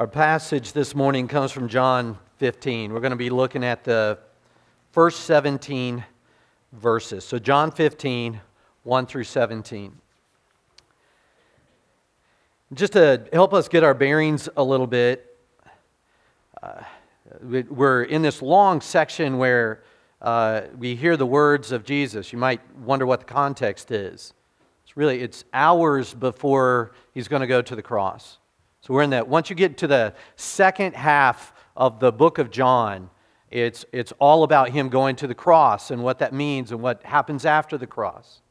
Our passage this morning comes from John 15. We're going to be looking at the first 17 verses. So, John 15, 1 through 17. Just to help us get our bearings a little bit, uh, we're in this long section where uh, we hear the words of Jesus. You might wonder what the context is. It's really it's hours before he's going to go to the cross. So we're in that. Once you get to the second half of the book of John, it's, it's all about him going to the cross and what that means and what happens after the cross.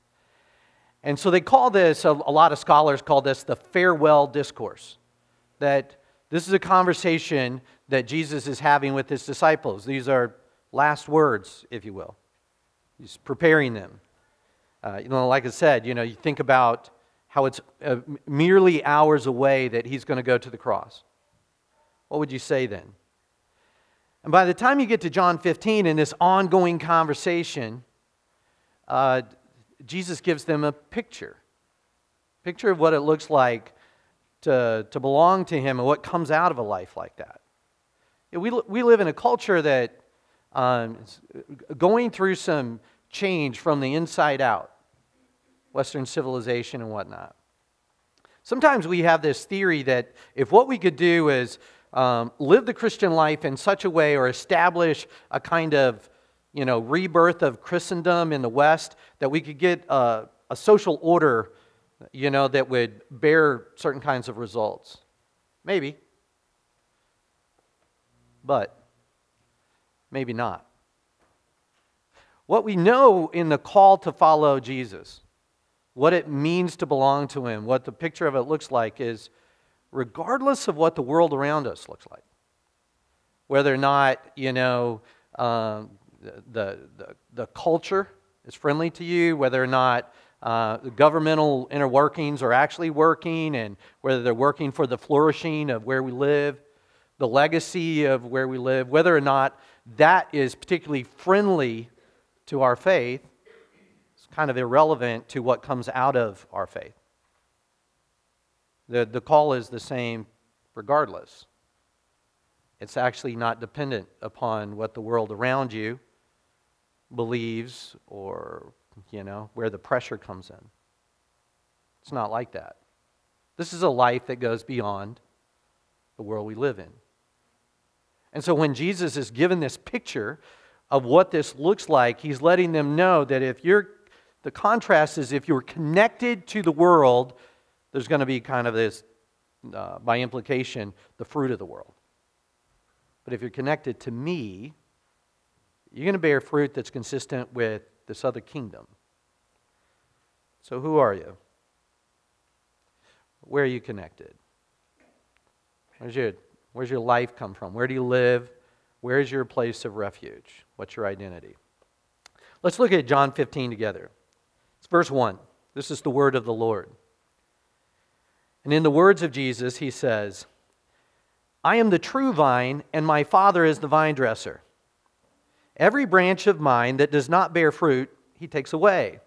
And so they call this, a, a lot of scholars call this the farewell discourse. That this is a conversation that Jesus is having with his disciples. These are last words, if you will. He's preparing them. Uh, you know, like I said, you know, you think about how it's uh, merely hours away that he's going to go to the cross. What would you say then? And by the time you get to John 15 in this ongoing conversation, uh, Jesus gives them a picture. Picture of what it looks like to, to belong to him and what comes out of a life like that. We, we live in a culture that um, going through some change from the inside out, Western civilization and whatnot. Sometimes we have this theory that if what we could do is um, live the Christian life in such a way or establish a kind of you know, rebirth of Christendom in the West, that we could get a, a social order you know, that would bear certain kinds of results. Maybe. But maybe not. What we know in the call to follow Jesus, what it means to belong to Him, what the picture of it looks like is regardless of what the world around us looks like, whether or not, you know, um, the, the, the culture is friendly to you, whether or not uh, the governmental inner workings are actually working and whether they're working for the flourishing of where we live, the legacy of where we live, whether or not that is particularly friendly to our faith, kind of irrelevant to what comes out of our faith. The, the call is the same regardless. It's actually not dependent upon what the world around you believes or, you know, where the pressure comes in. It's not like that. This is a life that goes beyond the world we live in. And so when Jesus is given this picture of what this looks like, he's letting them know that if you're, the contrast is if you're connected to the world, there's going to be kind of this, uh, by implication, the fruit of the world. But if you're connected to me, you're going to bear fruit that's consistent with this other kingdom. So, who are you? Where are you connected? Where's your Where's your life come from? Where do you live? Where is your place of refuge? What's your identity? Let's look at John 15 together. Verse 1. This is the word of the Lord. And in the words of Jesus, he says, I am the true vine, and my Father is the vine dresser. Every branch of mine that does not bear fruit, he takes away.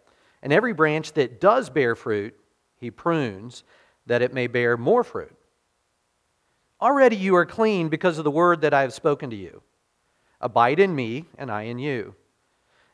And every branch that does bear fruit, he prunes, that it may bear more fruit. Already you are clean because of the word that I have spoken to you. Abide in me, and I in you.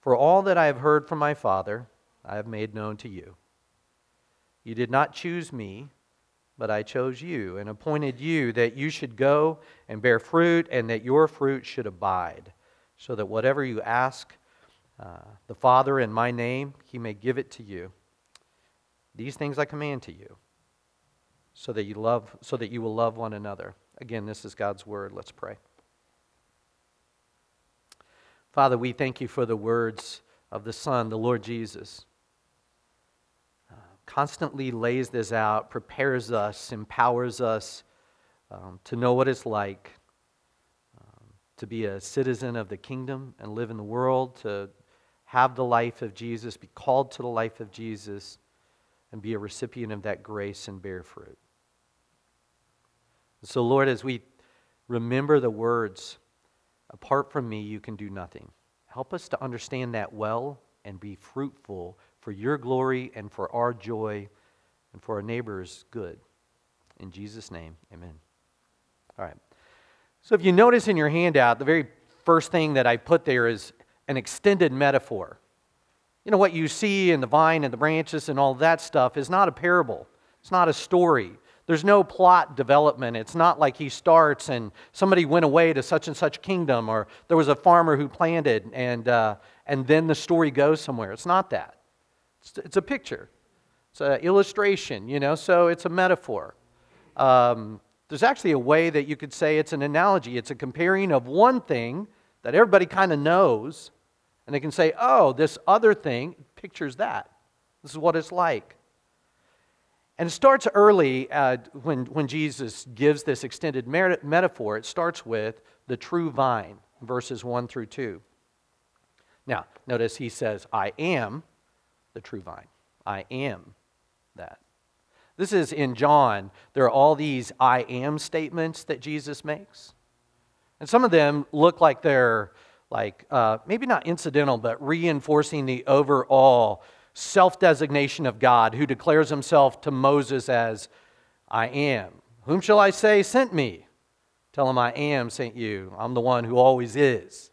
For all that I have heard from my Father, I have made known to you. You did not choose me but I chose you and appointed you that you should go and bear fruit and that your fruit should abide, so that whatever you ask uh, the Father in my name, he may give it to you. These things I command to you, so that you love, so that you will love one another. Again, this is God's word. Let's pray. Father, we thank you for the words of the Son, the Lord Jesus constantly lays this out, prepares us, empowers us um, to know what it's like um, to be a citizen of the kingdom and live in the world, to have the life of Jesus, be called to the life of Jesus, and be a recipient of that grace and bear fruit. So, Lord, as we remember the words, apart from me, you can do nothing, help us to understand that well and be fruitful for your glory and for our joy and for our neighbors' good. In Jesus' name, amen. All right. So if you notice in your handout, the very first thing that I put there is an extended metaphor. You know, what you see in the vine and the branches and all that stuff is not a parable, it's not a story. There's no plot development. It's not like he starts and somebody went away to such and such kingdom, or there was a farmer who planted, and, uh, and then the story goes somewhere. It's not that. It's, it's a picture, it's an illustration, you know, so it's a metaphor. Um, there's actually a way that you could say it's an analogy. It's a comparing of one thing that everybody kind of knows, and they can say, oh, this other thing pictures that. This is what it's like. And it starts early uh, when, when Jesus gives this extended metaphor. It starts with the true vine, verses 1 through 2. Now, notice he says, I am the true vine. I am that. This is in John. There are all these I am statements that Jesus makes. And some of them look like they're like uh, maybe not incidental, but reinforcing the overall self designation of God, who declares himself to Moses as I am. Whom shall I say sent me? Tell him I am sent you. I'm the one who always is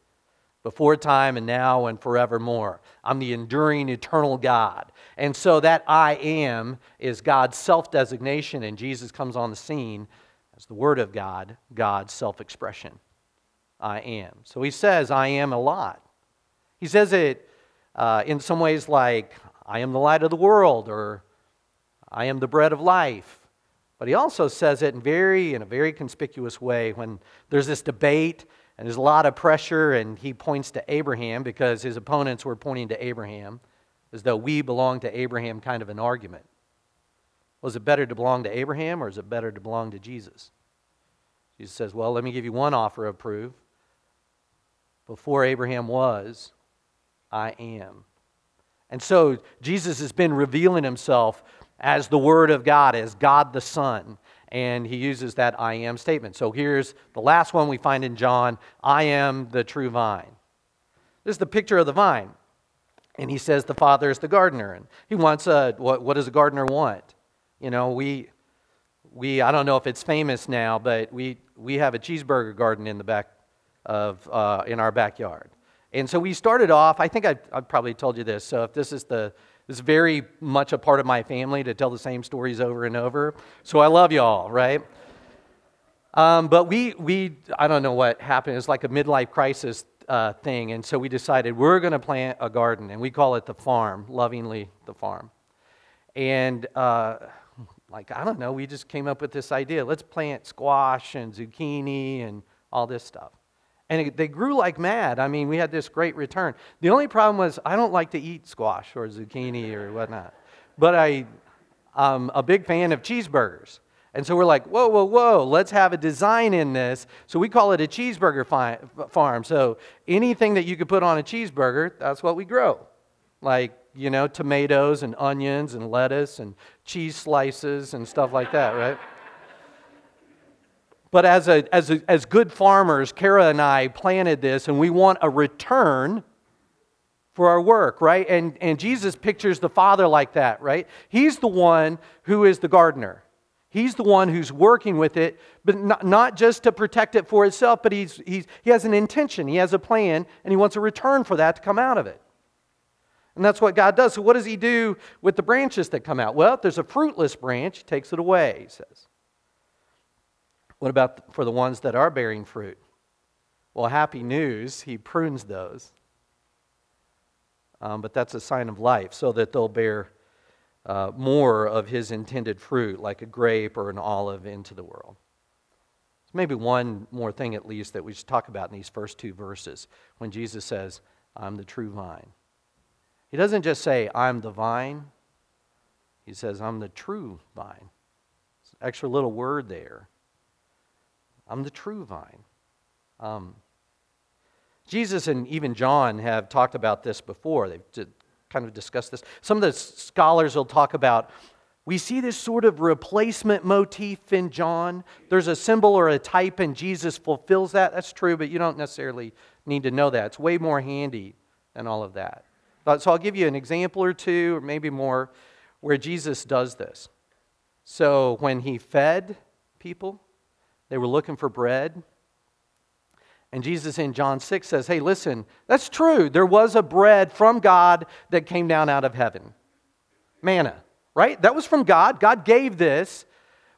before time and now and forevermore. I'm the enduring, eternal God. And so that I am is God's self designation, and Jesus comes on the scene as the Word of God, God's self expression. I am. So he says, I am a lot. He says it uh, in some ways like, I am the light of the world, or I am the bread of life. But he also says it in, very, in a very conspicuous way when there's this debate and there's a lot of pressure, and he points to Abraham because his opponents were pointing to Abraham as though we belong to Abraham, kind of an argument. Was it better to belong to Abraham or is it better to belong to Jesus? Jesus says, Well, let me give you one offer of proof. Before Abraham was, I am. And so Jesus has been revealing himself as the Word of God, as God the Son and he uses that I am statement. So here's the last one we find in John I am the true vine. This is the picture of the vine. And he says the Father is the gardener. And he wants a, what, what does a gardener want? You know, we, we, I don't know if it's famous now, but we, we have a cheeseburger garden in the back of, uh, in our backyard. And so we started off, I think I, I probably told you this. So if this is the, it's very much a part of my family to tell the same stories over and over. So I love y'all, right? Um, but we, we, I don't know what happened. It's like a midlife crisis uh, thing. And so we decided we're going to plant a garden, and we call it the farm, lovingly the farm. And uh, like, I don't know, we just came up with this idea. Let's plant squash and zucchini and all this stuff. And it, they grew like mad. I mean, we had this great return. The only problem was I don't like to eat squash or zucchini or whatnot. But I, I'm a big fan of cheeseburgers. And so we're like, whoa, whoa, whoa, let's have a design in this. So we call it a cheeseburger fi- farm. So anything that you could put on a cheeseburger, that's what we grow. Like, you know, tomatoes and onions and lettuce and cheese slices and stuff like that, right? But as, a, as, a, as good farmers, Kara and I planted this, and we want a return for our work, right? And, and Jesus pictures the Father like that, right? He's the one who is the gardener. He's the one who's working with it, but not, not just to protect it for itself, but he's, he's, he has an intention, he has a plan, and he wants a return for that to come out of it. And that's what God does. So, what does he do with the branches that come out? Well, if there's a fruitless branch, he takes it away, he says. What about for the ones that are bearing fruit? Well, happy news, he prunes those. Um, but that's a sign of life, so that they'll bear uh, more of his intended fruit, like a grape or an olive, into the world. So maybe one more thing, at least, that we should talk about in these first two verses when Jesus says, I'm the true vine. He doesn't just say, I'm the vine, he says, I'm the true vine. It's an extra little word there. I'm the true vine. Um, Jesus and even John have talked about this before. They've kind of discussed this. Some of the scholars will talk about we see this sort of replacement motif in John. There's a symbol or a type, and Jesus fulfills that. That's true, but you don't necessarily need to know that. It's way more handy than all of that. So I'll give you an example or two, or maybe more, where Jesus does this. So when he fed people, they were looking for bread. And Jesus in John 6 says, Hey, listen, that's true. There was a bread from God that came down out of heaven. Manna, right? That was from God. God gave this,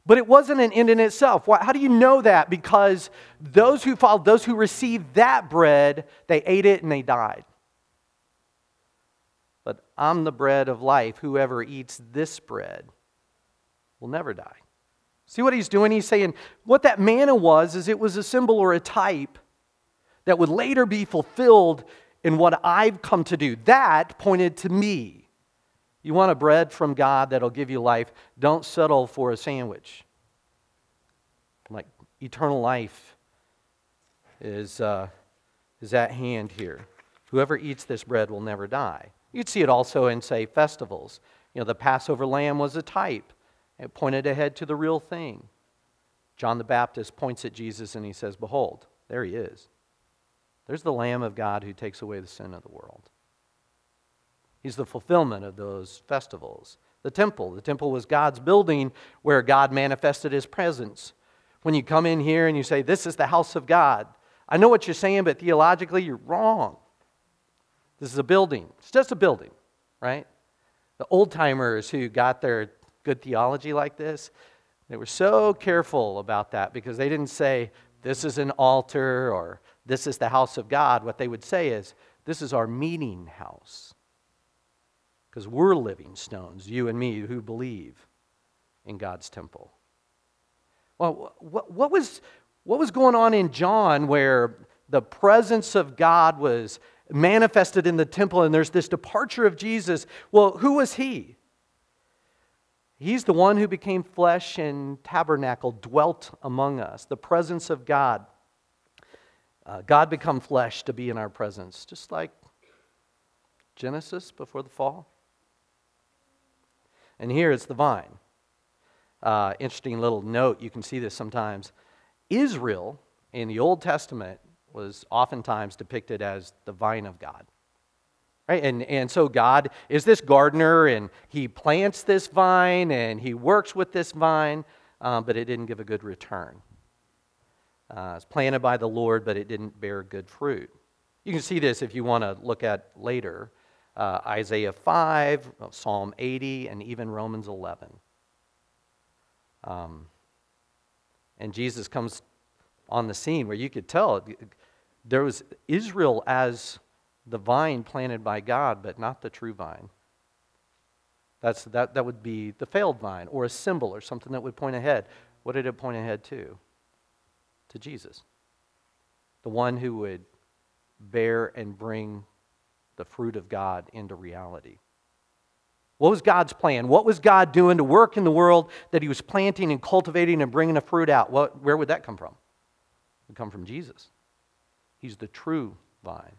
but it wasn't an end in itself. How do you know that? Because those who followed, those who received that bread, they ate it and they died. But I'm the bread of life. Whoever eats this bread will never die. See what he's doing? He's saying what that manna was is it was a symbol or a type that would later be fulfilled in what I've come to do. That pointed to me. You want a bread from God that'll give you life, don't settle for a sandwich. Like eternal life is, uh, is at hand here. Whoever eats this bread will never die. You'd see it also in, say, festivals. You know, the Passover lamb was a type, it pointed ahead to the real thing. John the Baptist points at Jesus and he says, Behold, there he is. There's the Lamb of God who takes away the sin of the world. He's the fulfillment of those festivals. The temple. The temple was God's building where God manifested his presence. When you come in here and you say, This is the house of God, I know what you're saying, but theologically, you're wrong. This is a building. It's just a building, right? The old timers who got their good theology like this, they were so careful about that because they didn't say, This is an altar or this is the house of God, what they would say is, this is our meeting house. Because we're living stones, you and me, who believe in God's temple. Well, what, what, was, what was going on in John where the presence of God was manifested in the temple and there's this departure of Jesus? Well, who was he? He's the one who became flesh and tabernacle, dwelt among us, the presence of God uh, God become flesh to be in our presence, just like Genesis before the fall. And here it's the vine. Uh, interesting little note, you can see this sometimes. Israel in the Old Testament was oftentimes depicted as the vine of God. Right? And, and so God is this gardener, and he plants this vine, and he works with this vine, um, but it didn't give a good return. Uh, it's planted by the Lord, but it didn't bear good fruit. You can see this if you want to look at later uh, Isaiah 5, Psalm 80, and even Romans 11. Um, and Jesus comes on the scene where you could tell there was Israel as the vine planted by God, but not the true vine. That's, that, that would be the failed vine or a symbol or something that would point ahead. What did it point ahead to? to Jesus, the one who would bear and bring the fruit of God into reality. What was God's plan? What was God doing to work in the world that He was planting and cultivating and bringing the fruit out? What, where would that come from? It would come from Jesus. He's the true vine.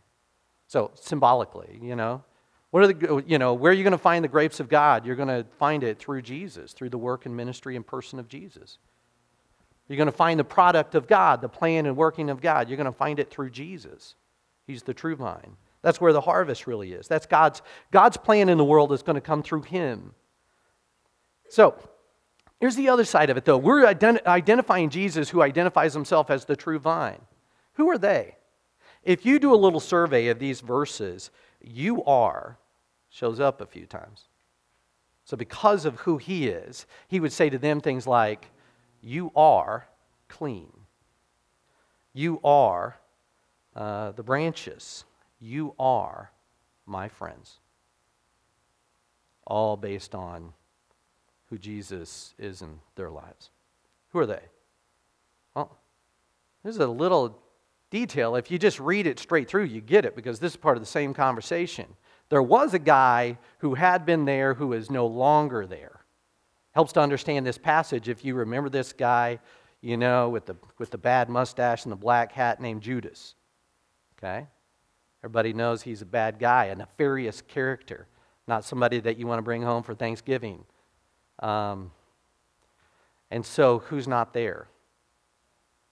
So symbolically, you know, what are the, you know, where are you going to find the grapes of God? You're going to find it through Jesus, through the work and ministry and person of Jesus. You're going to find the product of God, the plan and working of God. You're going to find it through Jesus. He's the true vine. That's where the harvest really is. That's God's, God's plan in the world is going to come through Him. So, here's the other side of it, though. We're ident- identifying Jesus, who identifies himself as the true vine. Who are they? If you do a little survey of these verses, you are shows up a few times. So, because of who he is, he would say to them things like, You are clean. You are uh, the branches. You are my friends. All based on who Jesus is in their lives. Who are they? Well, there's a little detail. If you just read it straight through, you get it because this is part of the same conversation. There was a guy who had been there who is no longer there. Helps to understand this passage if you remember this guy, you know, with the, with the bad mustache and the black hat named Judas. Okay? Everybody knows he's a bad guy, a nefarious character, not somebody that you want to bring home for Thanksgiving. Um, and so, who's not there?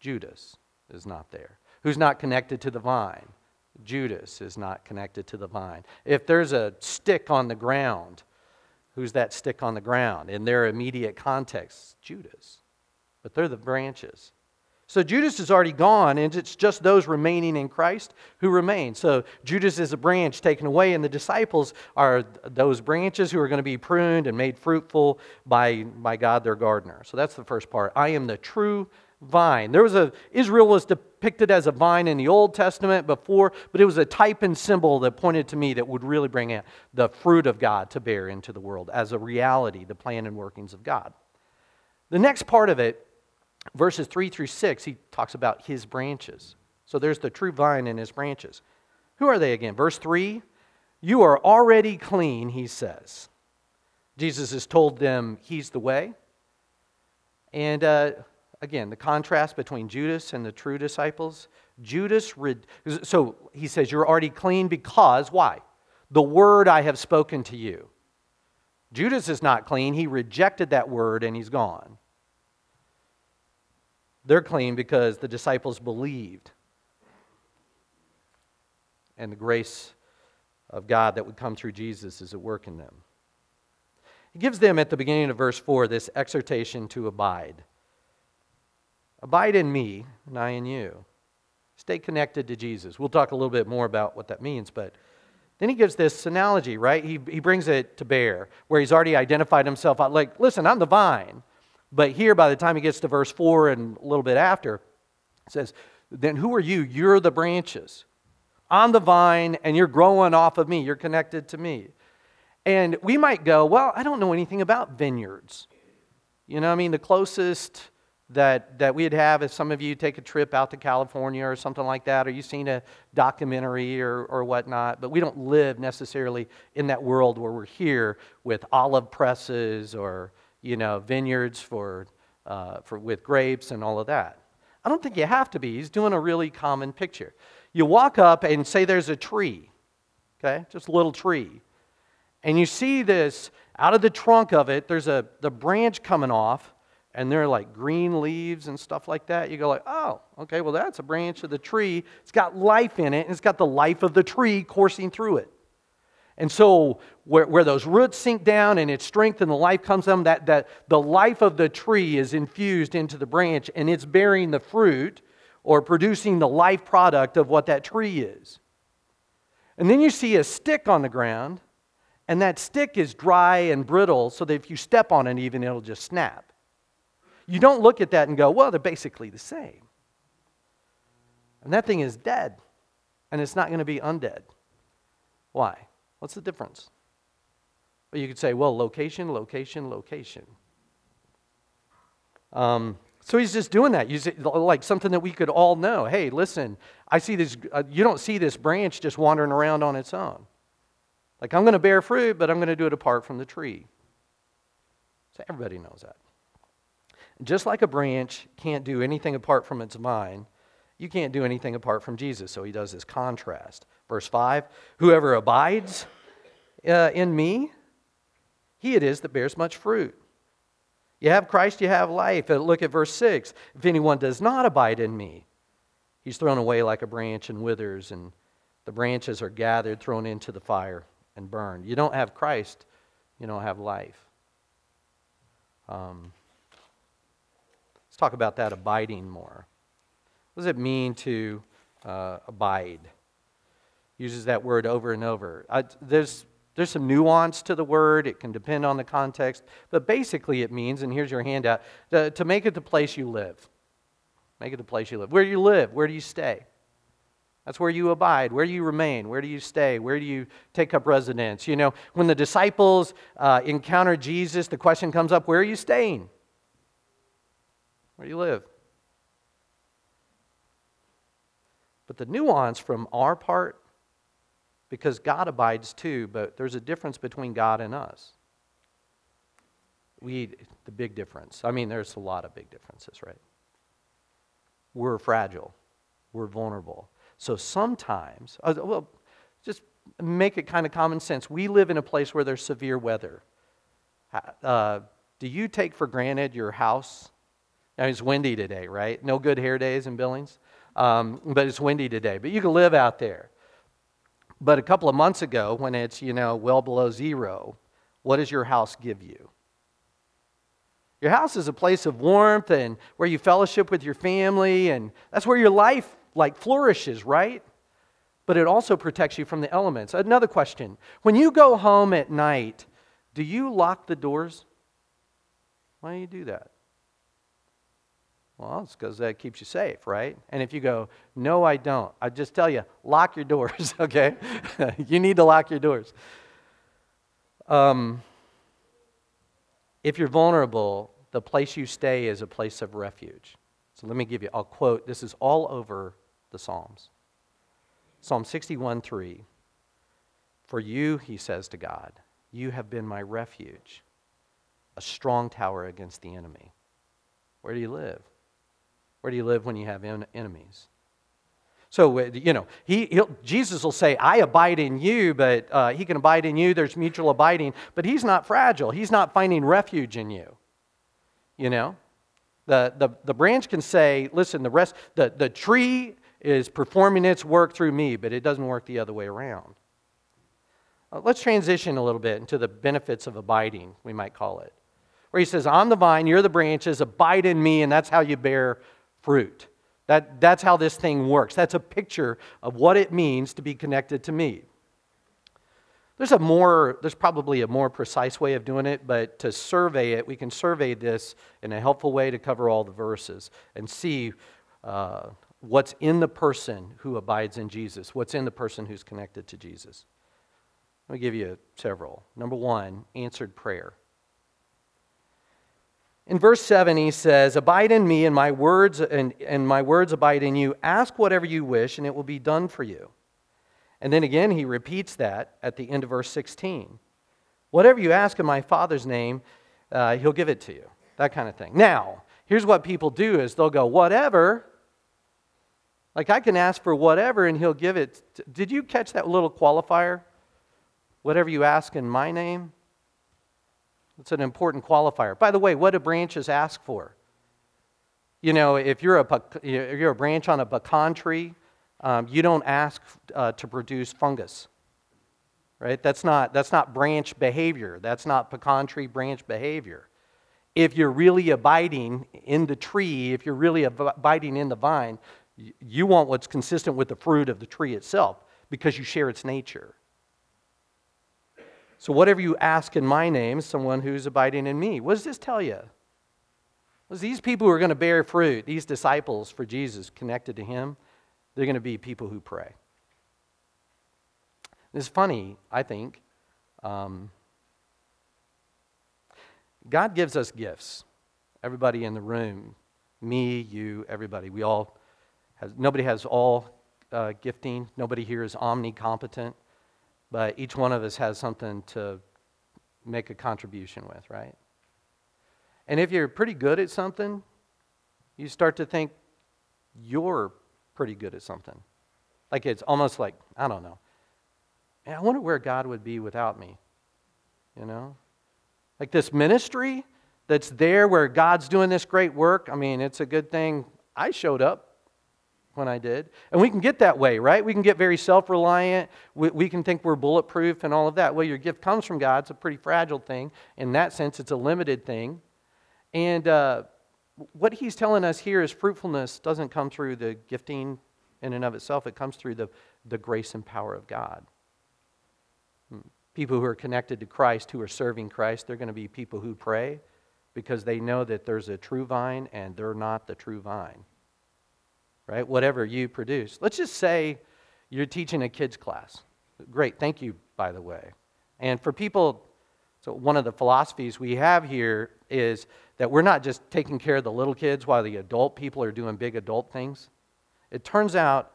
Judas is not there. Who's not connected to the vine? Judas is not connected to the vine. If there's a stick on the ground, who's that stick on the ground? In their immediate context, Judas. But they're the branches. So Judas is already gone, and it's just those remaining in Christ who remain. So Judas is a branch taken away, and the disciples are those branches who are going to be pruned and made fruitful by, by God, their gardener. So that's the first part. I am the true vine. There was a Israel was depicted as a vine in the Old Testament before, but it was a type and symbol that pointed to me that would really bring the fruit of God to bear into the world as a reality, the plan and workings of God. The next part of it verses 3 through 6, he talks about his branches. So there's the true vine and his branches. Who are they again? Verse 3 You are already clean, he says. Jesus has told them he's the way. And uh, again, the contrast between Judas and the true disciples. Judas, so he says, You're already clean because, why? The word I have spoken to you. Judas is not clean. He rejected that word and he's gone. They're clean because the disciples believed. And the grace of God that would come through Jesus is at work in them. He gives them at the beginning of verse 4 this exhortation to abide. Abide in me, and I in you. Stay connected to Jesus. We'll talk a little bit more about what that means, but then he gives this analogy, right? He, he brings it to bear, where he's already identified himself. Like, listen, I'm the vine. But here, by the time he gets to verse 4 and a little bit after, it says, Then who are you? You're the branches. I'm the vine, and you're growing off of me. You're connected to me. And we might go, Well, I don't know anything about vineyards. You know, I mean, the closest that, that we'd have if some of you take a trip out to California or something like that, or you've seen a documentary or, or whatnot, but we don't live necessarily in that world where we're here with olive presses or you know, vineyards for, uh, for, with grapes and all of that. I don't think you have to be. He's doing a really common picture. You walk up and say there's a tree, okay, just a little tree. And you see this out of the trunk of it, there's a the branch coming off, and they're like green leaves and stuff like that. You go like, oh, okay, well that's a branch of the tree. It's got life in it, and it's got the life of the tree coursing through it. And so, where, where those roots sink down and its strength and the life comes from, that, that the life of the tree is infused into the branch and it's bearing the fruit or producing the life product of what that tree is. And then you see a stick on the ground, and that stick is dry and brittle, so that if you step on it, even it'll just snap. You don't look at that and go, well, they're basically the same. And that thing is dead, and it's not going to be undead. Why? What's the difference? Well, you could say, well, location, location, location. Um, so he's just doing that. You like something that we could all know. Hey, listen, I see this. Uh, you don't see this branch just wandering around on its own. Like I'm going to bear fruit, but I'm going to do it apart from the tree. So everybody knows that. Just like a branch can't do anything apart from its vine, you can't do anything apart from Jesus. So he does this contrast. Verse 5 Whoever abides uh, in me, he it is that bears much fruit. You have Christ, you have life. Uh, look at verse 6. If anyone does not abide in me, he's thrown away like a branch and withers, and the branches are gathered, thrown into the fire, and burned. You don't have Christ, you don't have life. Um, talk about that abiding more. What does it mean to uh, abide? Uses that word over and over. I, there's there's some nuance to the word, it can depend on the context, but basically it means, and here's your handout, to, to make it the place you live. Make it the place you live. Where do you live, where do you stay? That's where you abide. Where do you remain? Where do you stay? Where do you take up residence? You know, when the disciples uh, encounter Jesus, the question comes up where are you staying? Where do you live? But the nuance from our part because God abides too, but there's a difference between God and us. We, the big difference. I mean, there's a lot of big differences, right? We're fragile, we're vulnerable. So sometimes, uh, well, just make it kind of common sense. We live in a place where there's severe weather. Uh, do you take for granted your house? Now, it's windy today, right? No good hair days in Billings, um, but it's windy today. But you can live out there. But a couple of months ago, when it's, you know, well below zero, what does your house give you? Your house is a place of warmth and where you fellowship with your family, and that's where your life like flourishes, right? But it also protects you from the elements. Another question When you go home at night, do you lock the doors? Why do you do that? Well, it's because that keeps you safe, right? And if you go, no, I don't, I just tell you, lock your doors, okay? you need to lock your doors. Um, if you're vulnerable, the place you stay is a place of refuge. So let me give you, I'll quote, this is all over the Psalms. Psalm 61 3. For you, he says to God, you have been my refuge, a strong tower against the enemy. Where do you live? Where do you live when you have en- enemies? So, uh, you know, he, Jesus will say, I abide in you, but uh, he can abide in you. There's mutual abiding, but he's not fragile. He's not finding refuge in you. You know? The, the, the branch can say, listen, the rest, the, the tree is performing its work through me, but it doesn't work the other way around. Uh, let's transition a little bit into the benefits of abiding, we might call it. Where he says, I'm the vine, you're the branches, abide in me, and that's how you bear fruit. That, that's how this thing works. That's a picture of what it means to be connected to me. There's a more, there's probably a more precise way of doing it, but to survey it, we can survey this in a helpful way to cover all the verses and see uh, what's in the person who abides in Jesus, what's in the person who's connected to Jesus. Let me give you several. Number one, answered prayer. In verse 7, he says, Abide in me, and my words and, and my words abide in you. Ask whatever you wish, and it will be done for you. And then again, he repeats that at the end of verse 16. Whatever you ask in my Father's name, uh, he'll give it to you. That kind of thing. Now, here's what people do is they'll go, whatever. Like I can ask for whatever and he'll give it. Did you catch that little qualifier? Whatever you ask in my name, it's an important qualifier. By the way, what do branches ask for? You know, if you're a, if you're a branch on a pecan tree, um, you don't ask uh, to produce fungus, right? That's not, that's not branch behavior. That's not pecan tree branch behavior. If you're really abiding in the tree, if you're really abiding in the vine, you want what's consistent with the fruit of the tree itself because you share its nature. So, whatever you ask in my name, someone who's abiding in me. What does this tell you? Well, these people who are going to bear fruit, these disciples for Jesus connected to him, they're going to be people who pray. It's funny, I think. Um, God gives us gifts. Everybody in the room, me, you, everybody, we all has, nobody has all uh, gifting. Nobody here is omnicompetent but each one of us has something to make a contribution with, right? And if you're pretty good at something, you start to think you're pretty good at something. Like it's almost like, I don't know. I wonder where God would be without me. You know? Like this ministry, that's there where God's doing this great work, I mean, it's a good thing I showed up when I did. And we can get that way, right? We can get very self reliant. We, we, can think we're bulletproof and all of that. Well, your gift comes from God. It's a pretty fragile thing. In that sense, it's a limited thing. And uh, what he's telling us here is fruitfulness doesn't come through the gifting in and of itself, it comes through the, the grace and power of God. Hmm. People who are connected to Christ, who are serving Christ, they're going to be people who pray because they know that there's a true vine and they're not the true vine. Right? Whatever you produce. Let's just say you're teaching a kids class. Great, thank you, by the way. And for people, so one of the philosophies we have here is that we're not just taking care of the little kids while the adult people are doing big adult things. It turns out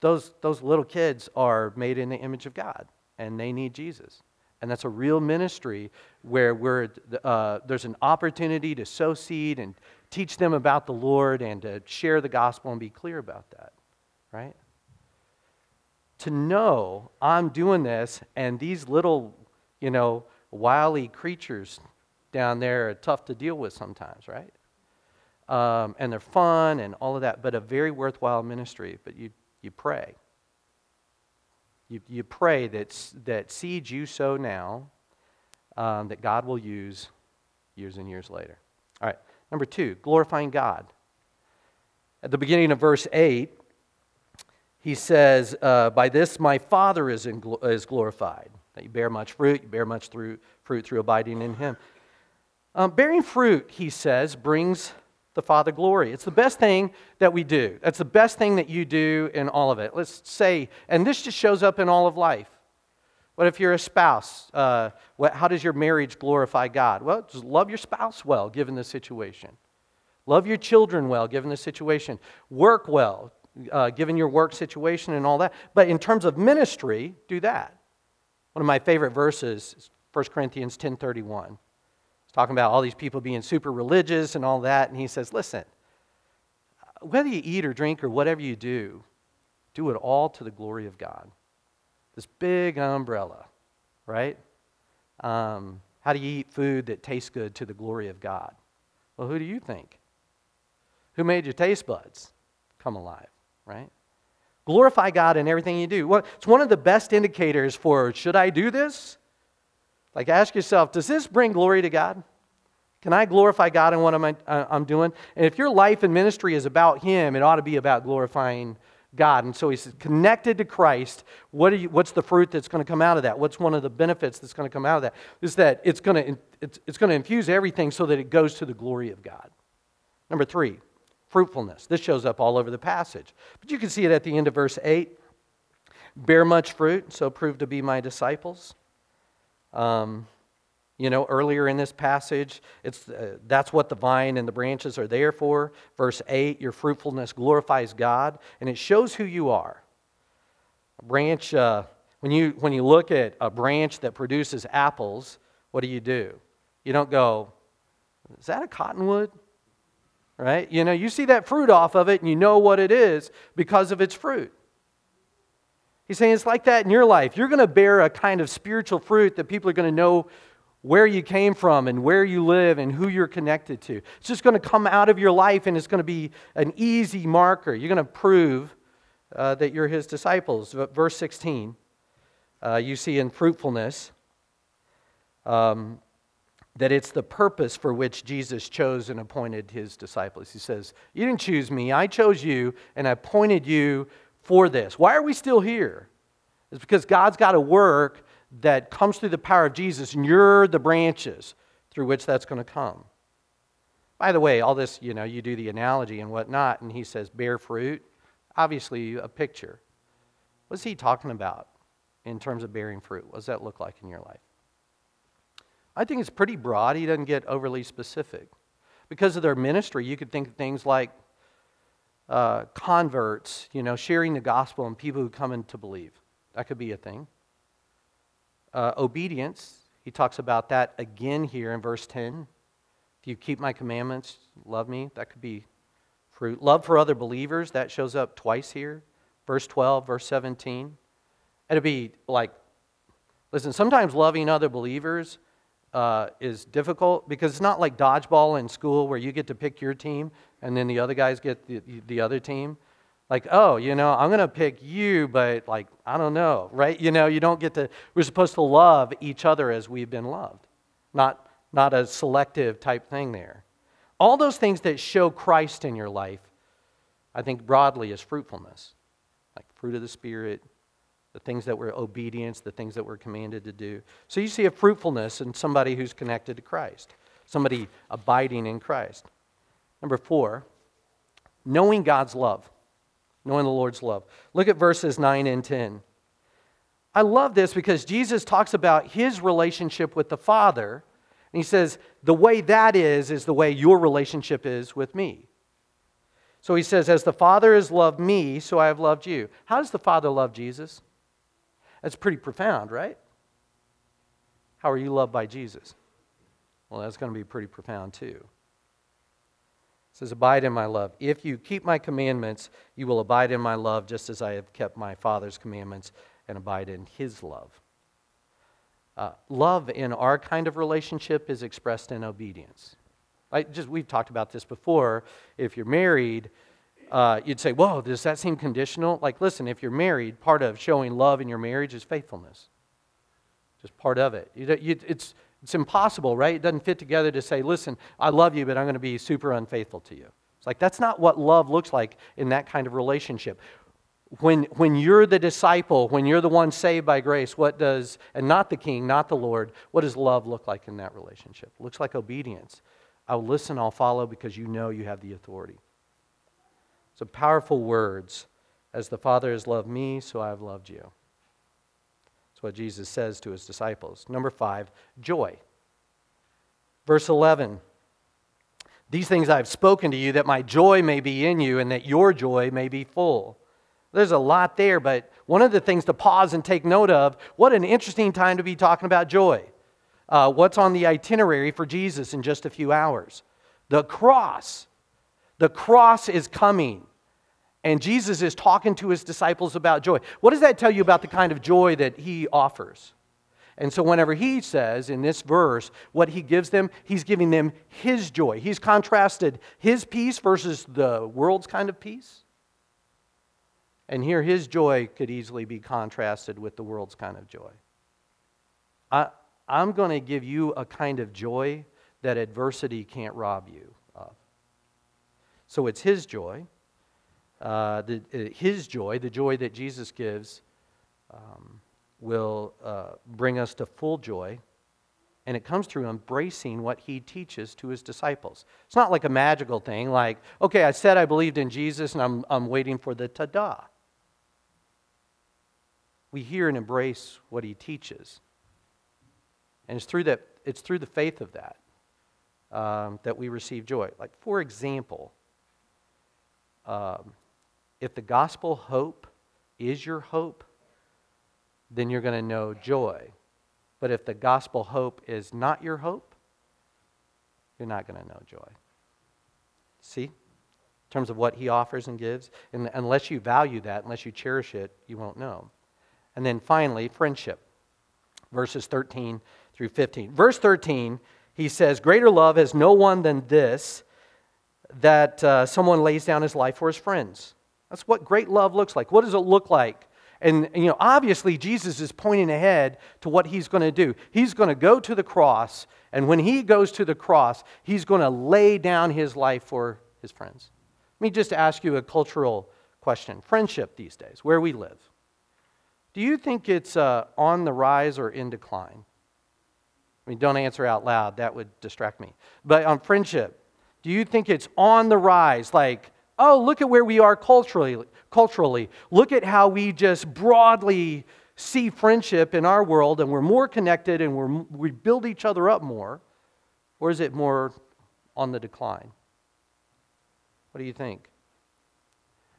those, those little kids are made in the image of God and they need Jesus. And that's a real ministry where we're, uh, there's an opportunity to sow seed and teach them about the Lord and to share the gospel and be clear about that, right? To know I'm doing this and these little, you know, wily creatures down there are tough to deal with sometimes, right? Um, and they're fun and all of that, but a very worthwhile ministry. But you, you pray. You, you pray that, that seeds you sow now, um, that God will use years and years later. Number two, glorifying God. At the beginning of verse 8, he says, uh, By this my Father is, is glorified, that you bear much fruit, you bear much through, fruit through abiding in him. Um, bearing fruit, he says, brings the Father glory. It's the best thing that we do. That's the best thing that you do in all of it. Let's say, and this just shows up in all of life. What if you're a spouse? Uh, what, how does your marriage glorify God? Well, just love your spouse well, given the situation. Love your children well, given the situation. Work well, uh, given your work situation and all that. But in terms of ministry, do that. One of my favorite verses is 1 Corinthians 10.31 talking about all these people being super religious and all that. And he says, listen, whether you eat or drink or whatever you do, do it all to the glory of God. This big umbrella, right? Um, how do you eat food that tastes good to the glory of God? Well, who do you think? Who made your taste buds come alive, right? Glorify God in everything you do. Well, it's one of the best indicators for should I do this? Like, ask yourself, does this bring glory to God? Can I glorify God in what I'm, uh, I'm doing? And if your life and ministry is about Him, it ought to be about glorifying God. And so He says, connected to Christ, what you, what's the fruit that's going to come out of that? What's one of the benefits that's going to come out of that? Is that it's going to, it's, it's going to infuse everything so that it goes to the glory of God. Number three, fruitfulness. This shows up all over the passage. But you can see it at the end of verse 8. Bear much fruit, so prove to be my disciples. Um, you know, earlier in this passage, it's, uh, that's what the vine and the branches are there for. Verse 8, your fruitfulness glorifies God, and it shows who you are. A branch, uh, when, you, when you look at a branch that produces apples, what do you do? You don't go, is that a cottonwood? Right? You know, you see that fruit off of it and you know what it is because of its fruit. He's saying it's like that in your life. You're going to bear a kind of spiritual fruit that people are going to know where you came from and where you live and who you're connected to. It's just going to come out of your life and it's going to be an easy marker. You're going to prove uh, that you're his disciples. Verse 16, uh, you see in fruitfulness um, that it's the purpose for which Jesus chose and appointed his disciples. He says, You didn't choose me, I chose you and I appointed you for this. Why are we still here? It's because God's got to work that comes through the power of Jesus, and you're the branches through which that's going to come. By the way, all this, you know, you do the analogy and whatnot, and he says, bear fruit. Obviously, a picture. What's he talking about in terms of bearing fruit? What does that look like in your life? I think it's pretty broad. He doesn't get overly specific. Because of their ministry, you could think of things like uh, converts, you know, sharing the gospel and people who come in to believe. That could be a thing. Uh, obedience, he talks about that again here in verse 10. If you keep my commandments, love me, that could be fruit. Love for other believers, that shows up twice here. Verse 12, verse 17. It'd be like, listen, sometimes loving other believers uh, is difficult because it's not like dodgeball in school where you get to pick your team and then the other guys get the, the other team. Like, oh, you know, I'm going to pick you, but like, I don't know, right? You know, you don't get to, we're supposed to love each other as we've been loved, not, not a selective type thing there. All those things that show Christ in your life, I think broadly is fruitfulness, like fruit of the Spirit, the things that we're obedience, the things that we're commanded to do. So you see a fruitfulness in somebody who's connected to Christ, somebody abiding in Christ. Number four, knowing God's love, knowing the Lord's love. Look at verses 9 and 10. I love this because Jesus talks about his relationship with the Father. And he says, the way that is, is the way your relationship is with me. So he says, As the Father has loved me, so I have loved you. How does the Father love Jesus? That's pretty profound, right? How are you loved by Jesus? Well, that's going to be pretty profound too. It says, Abide in my love. If you keep my commandments, you will abide in my love, just as I have kept my Father's commandments and abide in his love. Uh, love in our kind of relationship is expressed in obedience. I just we've talked about this before. If you're married, uh, you'd say, Whoa, does that seem conditional? Like, listen, if you're married, part of showing love in your marriage is faithfulness. Just part of it. You, you, it's, it's impossible, right? It doesn't fit together to say, Listen, I love you, but I'm going to be super unfaithful to you. It's like, that's not what love looks like in that kind of relationship. When, when you're the disciple, when you're the one saved by grace, what does, and not the king, not the Lord, what does love look like in that relationship? It looks like obedience. I'll listen, I'll follow because you know you have the authority. So powerful words. As the Father has loved me, so I have loved you. What Jesus says to his disciples. Number five, joy. Verse 11 These things I have spoken to you, that my joy may be in you, and that your joy may be full. There's a lot there, but one of the things to pause and take note of what an interesting time to be talking about joy. Uh, what's on the itinerary for Jesus in just a few hours? The cross. The cross is coming. And Jesus is talking to his disciples about joy. What does that tell you about the kind of joy that he offers? And so, whenever he says in this verse what he gives them, he's giving them his joy. He's contrasted his peace versus the world's kind of peace. And here, his joy could easily be contrasted with the world's kind of joy. I, I'm going to give you a kind of joy that adversity can't rob you. Of. So it's His joy, uh, the, uh, His joy, the joy that Jesus gives, um, will uh, bring us to full joy. And it comes through embracing what he teaches to his disciples. It's not like a magical thing, like, okay, I said I believed in Jesus and I'm, I'm waiting for the ta da. We hear and embrace what he teaches. And it's through, that, it's through the faith of that um, that we receive joy. Like, for example, um, if the gospel hope is your hope, then you're going to know joy. But if the gospel hope is not your hope, you're not going to know joy. See? In terms of what he offers and gives. And unless you value that, unless you cherish it, you won't know. And then finally, friendship. Verses 13 through 15. Verse 13, he says, Greater love has no one than this that uh, someone lays down his life for his friends. That's what great love looks like. What does it look like? And, you know, obviously, Jesus is pointing ahead to what he's going to do. He's going to go to the cross, and when he goes to the cross, he's going to lay down his life for his friends. Let me just ask you a cultural question friendship these days, where we live. Do you think it's uh, on the rise or in decline? I mean, don't answer out loud, that would distract me. But on friendship, do you think it's on the rise? Like, oh, look at where we are culturally. culturally. Look at how we just broadly see friendship in our world and we're more connected and we're, we build each other up more. Or is it more on the decline? What do you think?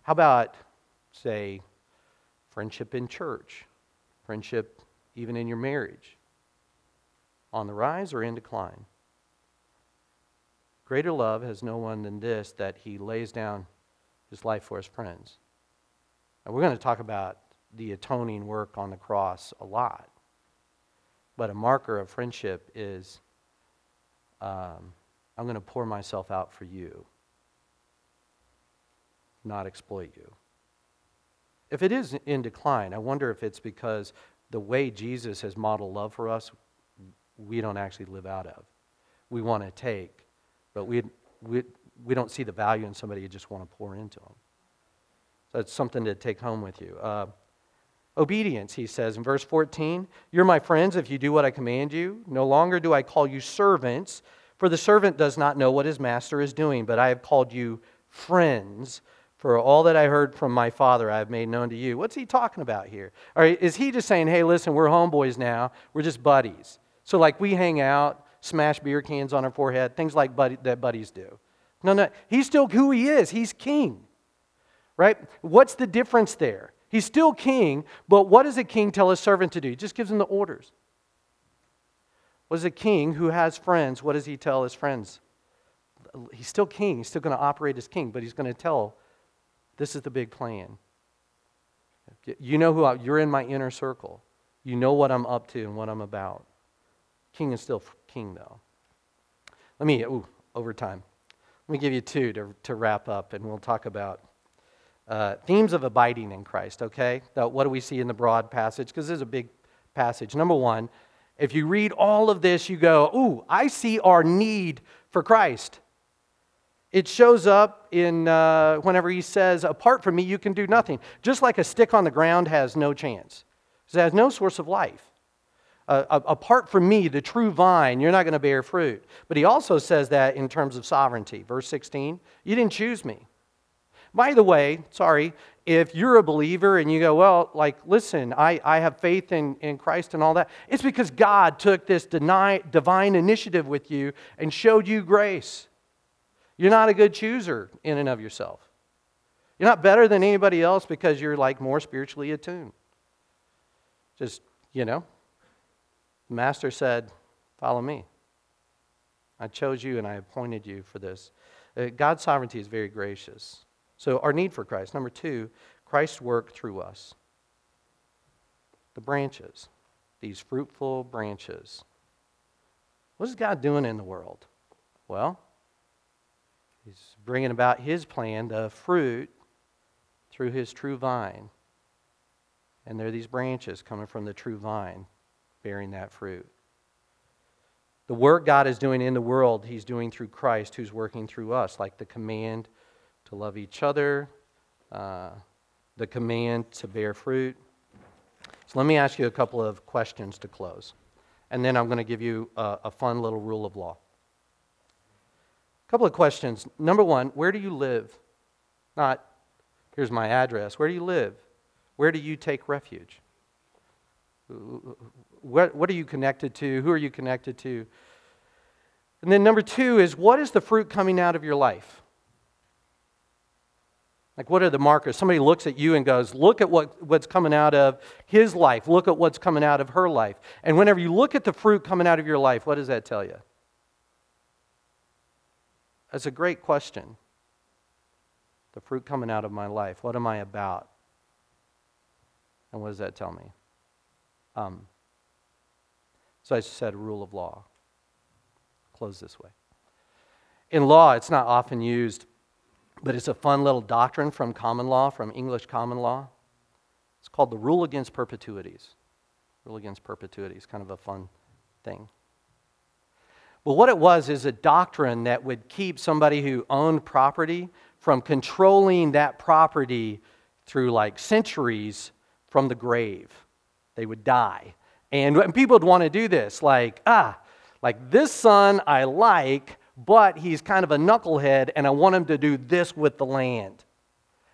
How about, say, friendship in church? Friendship even in your marriage? On the rise or in decline? Greater love has no one than this that he lays down his life for his friends. And we're going to talk about the atoning work on the cross a lot. But a marker of friendship is um, I'm going to pour myself out for you, not exploit you. If it is in decline, I wonder if it's because the way Jesus has modeled love for us, we don't actually live out of. We want to take, but we, we, we don't see the value in somebody you just want to pour into them. So it's something to take home with you. Uh, obedience, he says in verse 14 You're my friends if you do what I command you. No longer do I call you servants, for the servant does not know what his master is doing, but I have called you friends. For all that I heard from my father, I have made known to you. What's he talking about here? Or is he just saying, hey, listen, we're homeboys now, we're just buddies? So, like, we hang out, smash beer cans on our forehead, things like buddy, that buddies do. No, no, he's still who he is. He's king, right? What's the difference there? He's still king, but what does a king tell his servant to do? He just gives him the orders. What is a king who has friends? What does he tell his friends? He's still king. He's still going to operate as king, but he's going to tell this is the big plan. You know who I, you're in my inner circle. You know what I'm up to and what I'm about. King is still king, though. Let me, ooh, over time. Let me give you two to, to wrap up, and we'll talk about uh, themes of abiding in Christ, okay? Now, what do we see in the broad passage? Because this is a big passage. Number one, if you read all of this, you go, ooh, I see our need for Christ. It shows up in uh, whenever he says, Apart from me, you can do nothing. Just like a stick on the ground has no chance, it has no source of life. Uh, apart from me, the true vine, you're not going to bear fruit. But he also says that in terms of sovereignty. Verse 16, you didn't choose me. By the way, sorry, if you're a believer and you go, well, like, listen, I, I have faith in, in Christ and all that, it's because God took this deny, divine initiative with you and showed you grace. You're not a good chooser in and of yourself. You're not better than anybody else because you're like more spiritually attuned. Just, you know, the master said, Follow me. I chose you and I appointed you for this. Uh, God's sovereignty is very gracious. So, our need for Christ. Number two, Christ's work through us. The branches, these fruitful branches. What is God doing in the world? Well, He's bringing about his plan, the fruit, through his true vine. And there are these branches coming from the true vine bearing that fruit. The work God is doing in the world, he's doing through Christ, who's working through us, like the command to love each other, uh, the command to bear fruit. So let me ask you a couple of questions to close. And then I'm going to give you a, a fun little rule of law. A couple of questions. Number one, where do you live? Not, here's my address. Where do you live? Where do you take refuge? What, what are you connected to? Who are you connected to? And then number two is what is the fruit coming out of your life? Like, what are the markers? Somebody looks at you and goes, Look at what, what's coming out of his life. Look at what's coming out of her life. And whenever you look at the fruit coming out of your life, what does that tell you? That's a great question. The fruit coming out of my life. What am I about? And what does that tell me? Um, so I said rule of law. Close this way. In law, it's not often used, but it's a fun little doctrine from common law, from English common law. It's called the rule against perpetuities. Rule against perpetuities, kind of a fun thing. Well, what it was is a doctrine that would keep somebody who owned property from controlling that property through like centuries from the grave. They would die. And, people would want to do this, like, ah, like this son I like, but he's kind of a knucklehead, and I want him to do this with the land.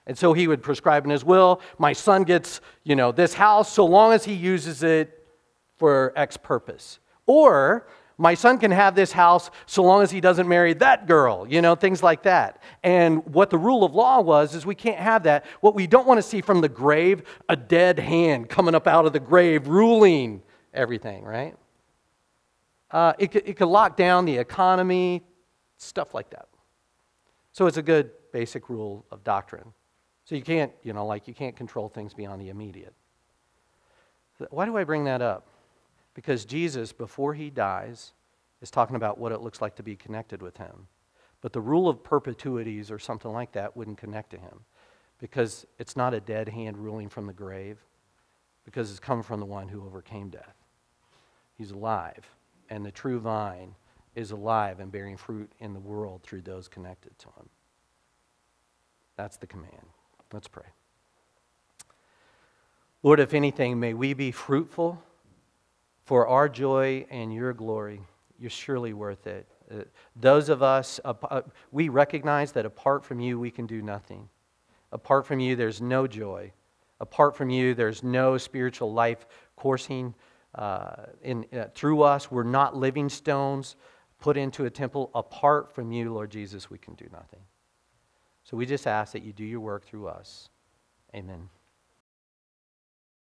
And so he would prescribe in his will, my son gets, you know, this house so long as he uses it for X purpose. Or my son can have this house so long as he doesn't marry that girl, you know, things like that. And what the rule of law was is we can't have that. What we don't want to see from the grave, a dead hand coming up out of the grave ruling everything, right? Uh, it, it could lock down the economy, stuff like that. So it's a good basic rule of doctrine. So you can't, you know, like you can't control things beyond the immediate. Why do I bring that up? Because Jesus, before he dies, is talking about what it looks like to be connected with Him. But the rule of perpetuities or something like that wouldn't connect to Him because it's not a dead hand ruling from the grave, because it's come from the one who overcame death. He's alive, and the true vine is alive and bearing fruit in the world through those connected to Him. That's the command. Let's pray. Lord, if anything, may we be fruitful for our joy and your glory. You're surely worth it. Uh, those of us, uh, we recognize that apart from you, we can do nothing. Apart from you, there's no joy. Apart from you, there's no spiritual life coursing uh, in, uh, through us. We're not living stones put into a temple. Apart from you, Lord Jesus, we can do nothing. So we just ask that you do your work through us. Amen.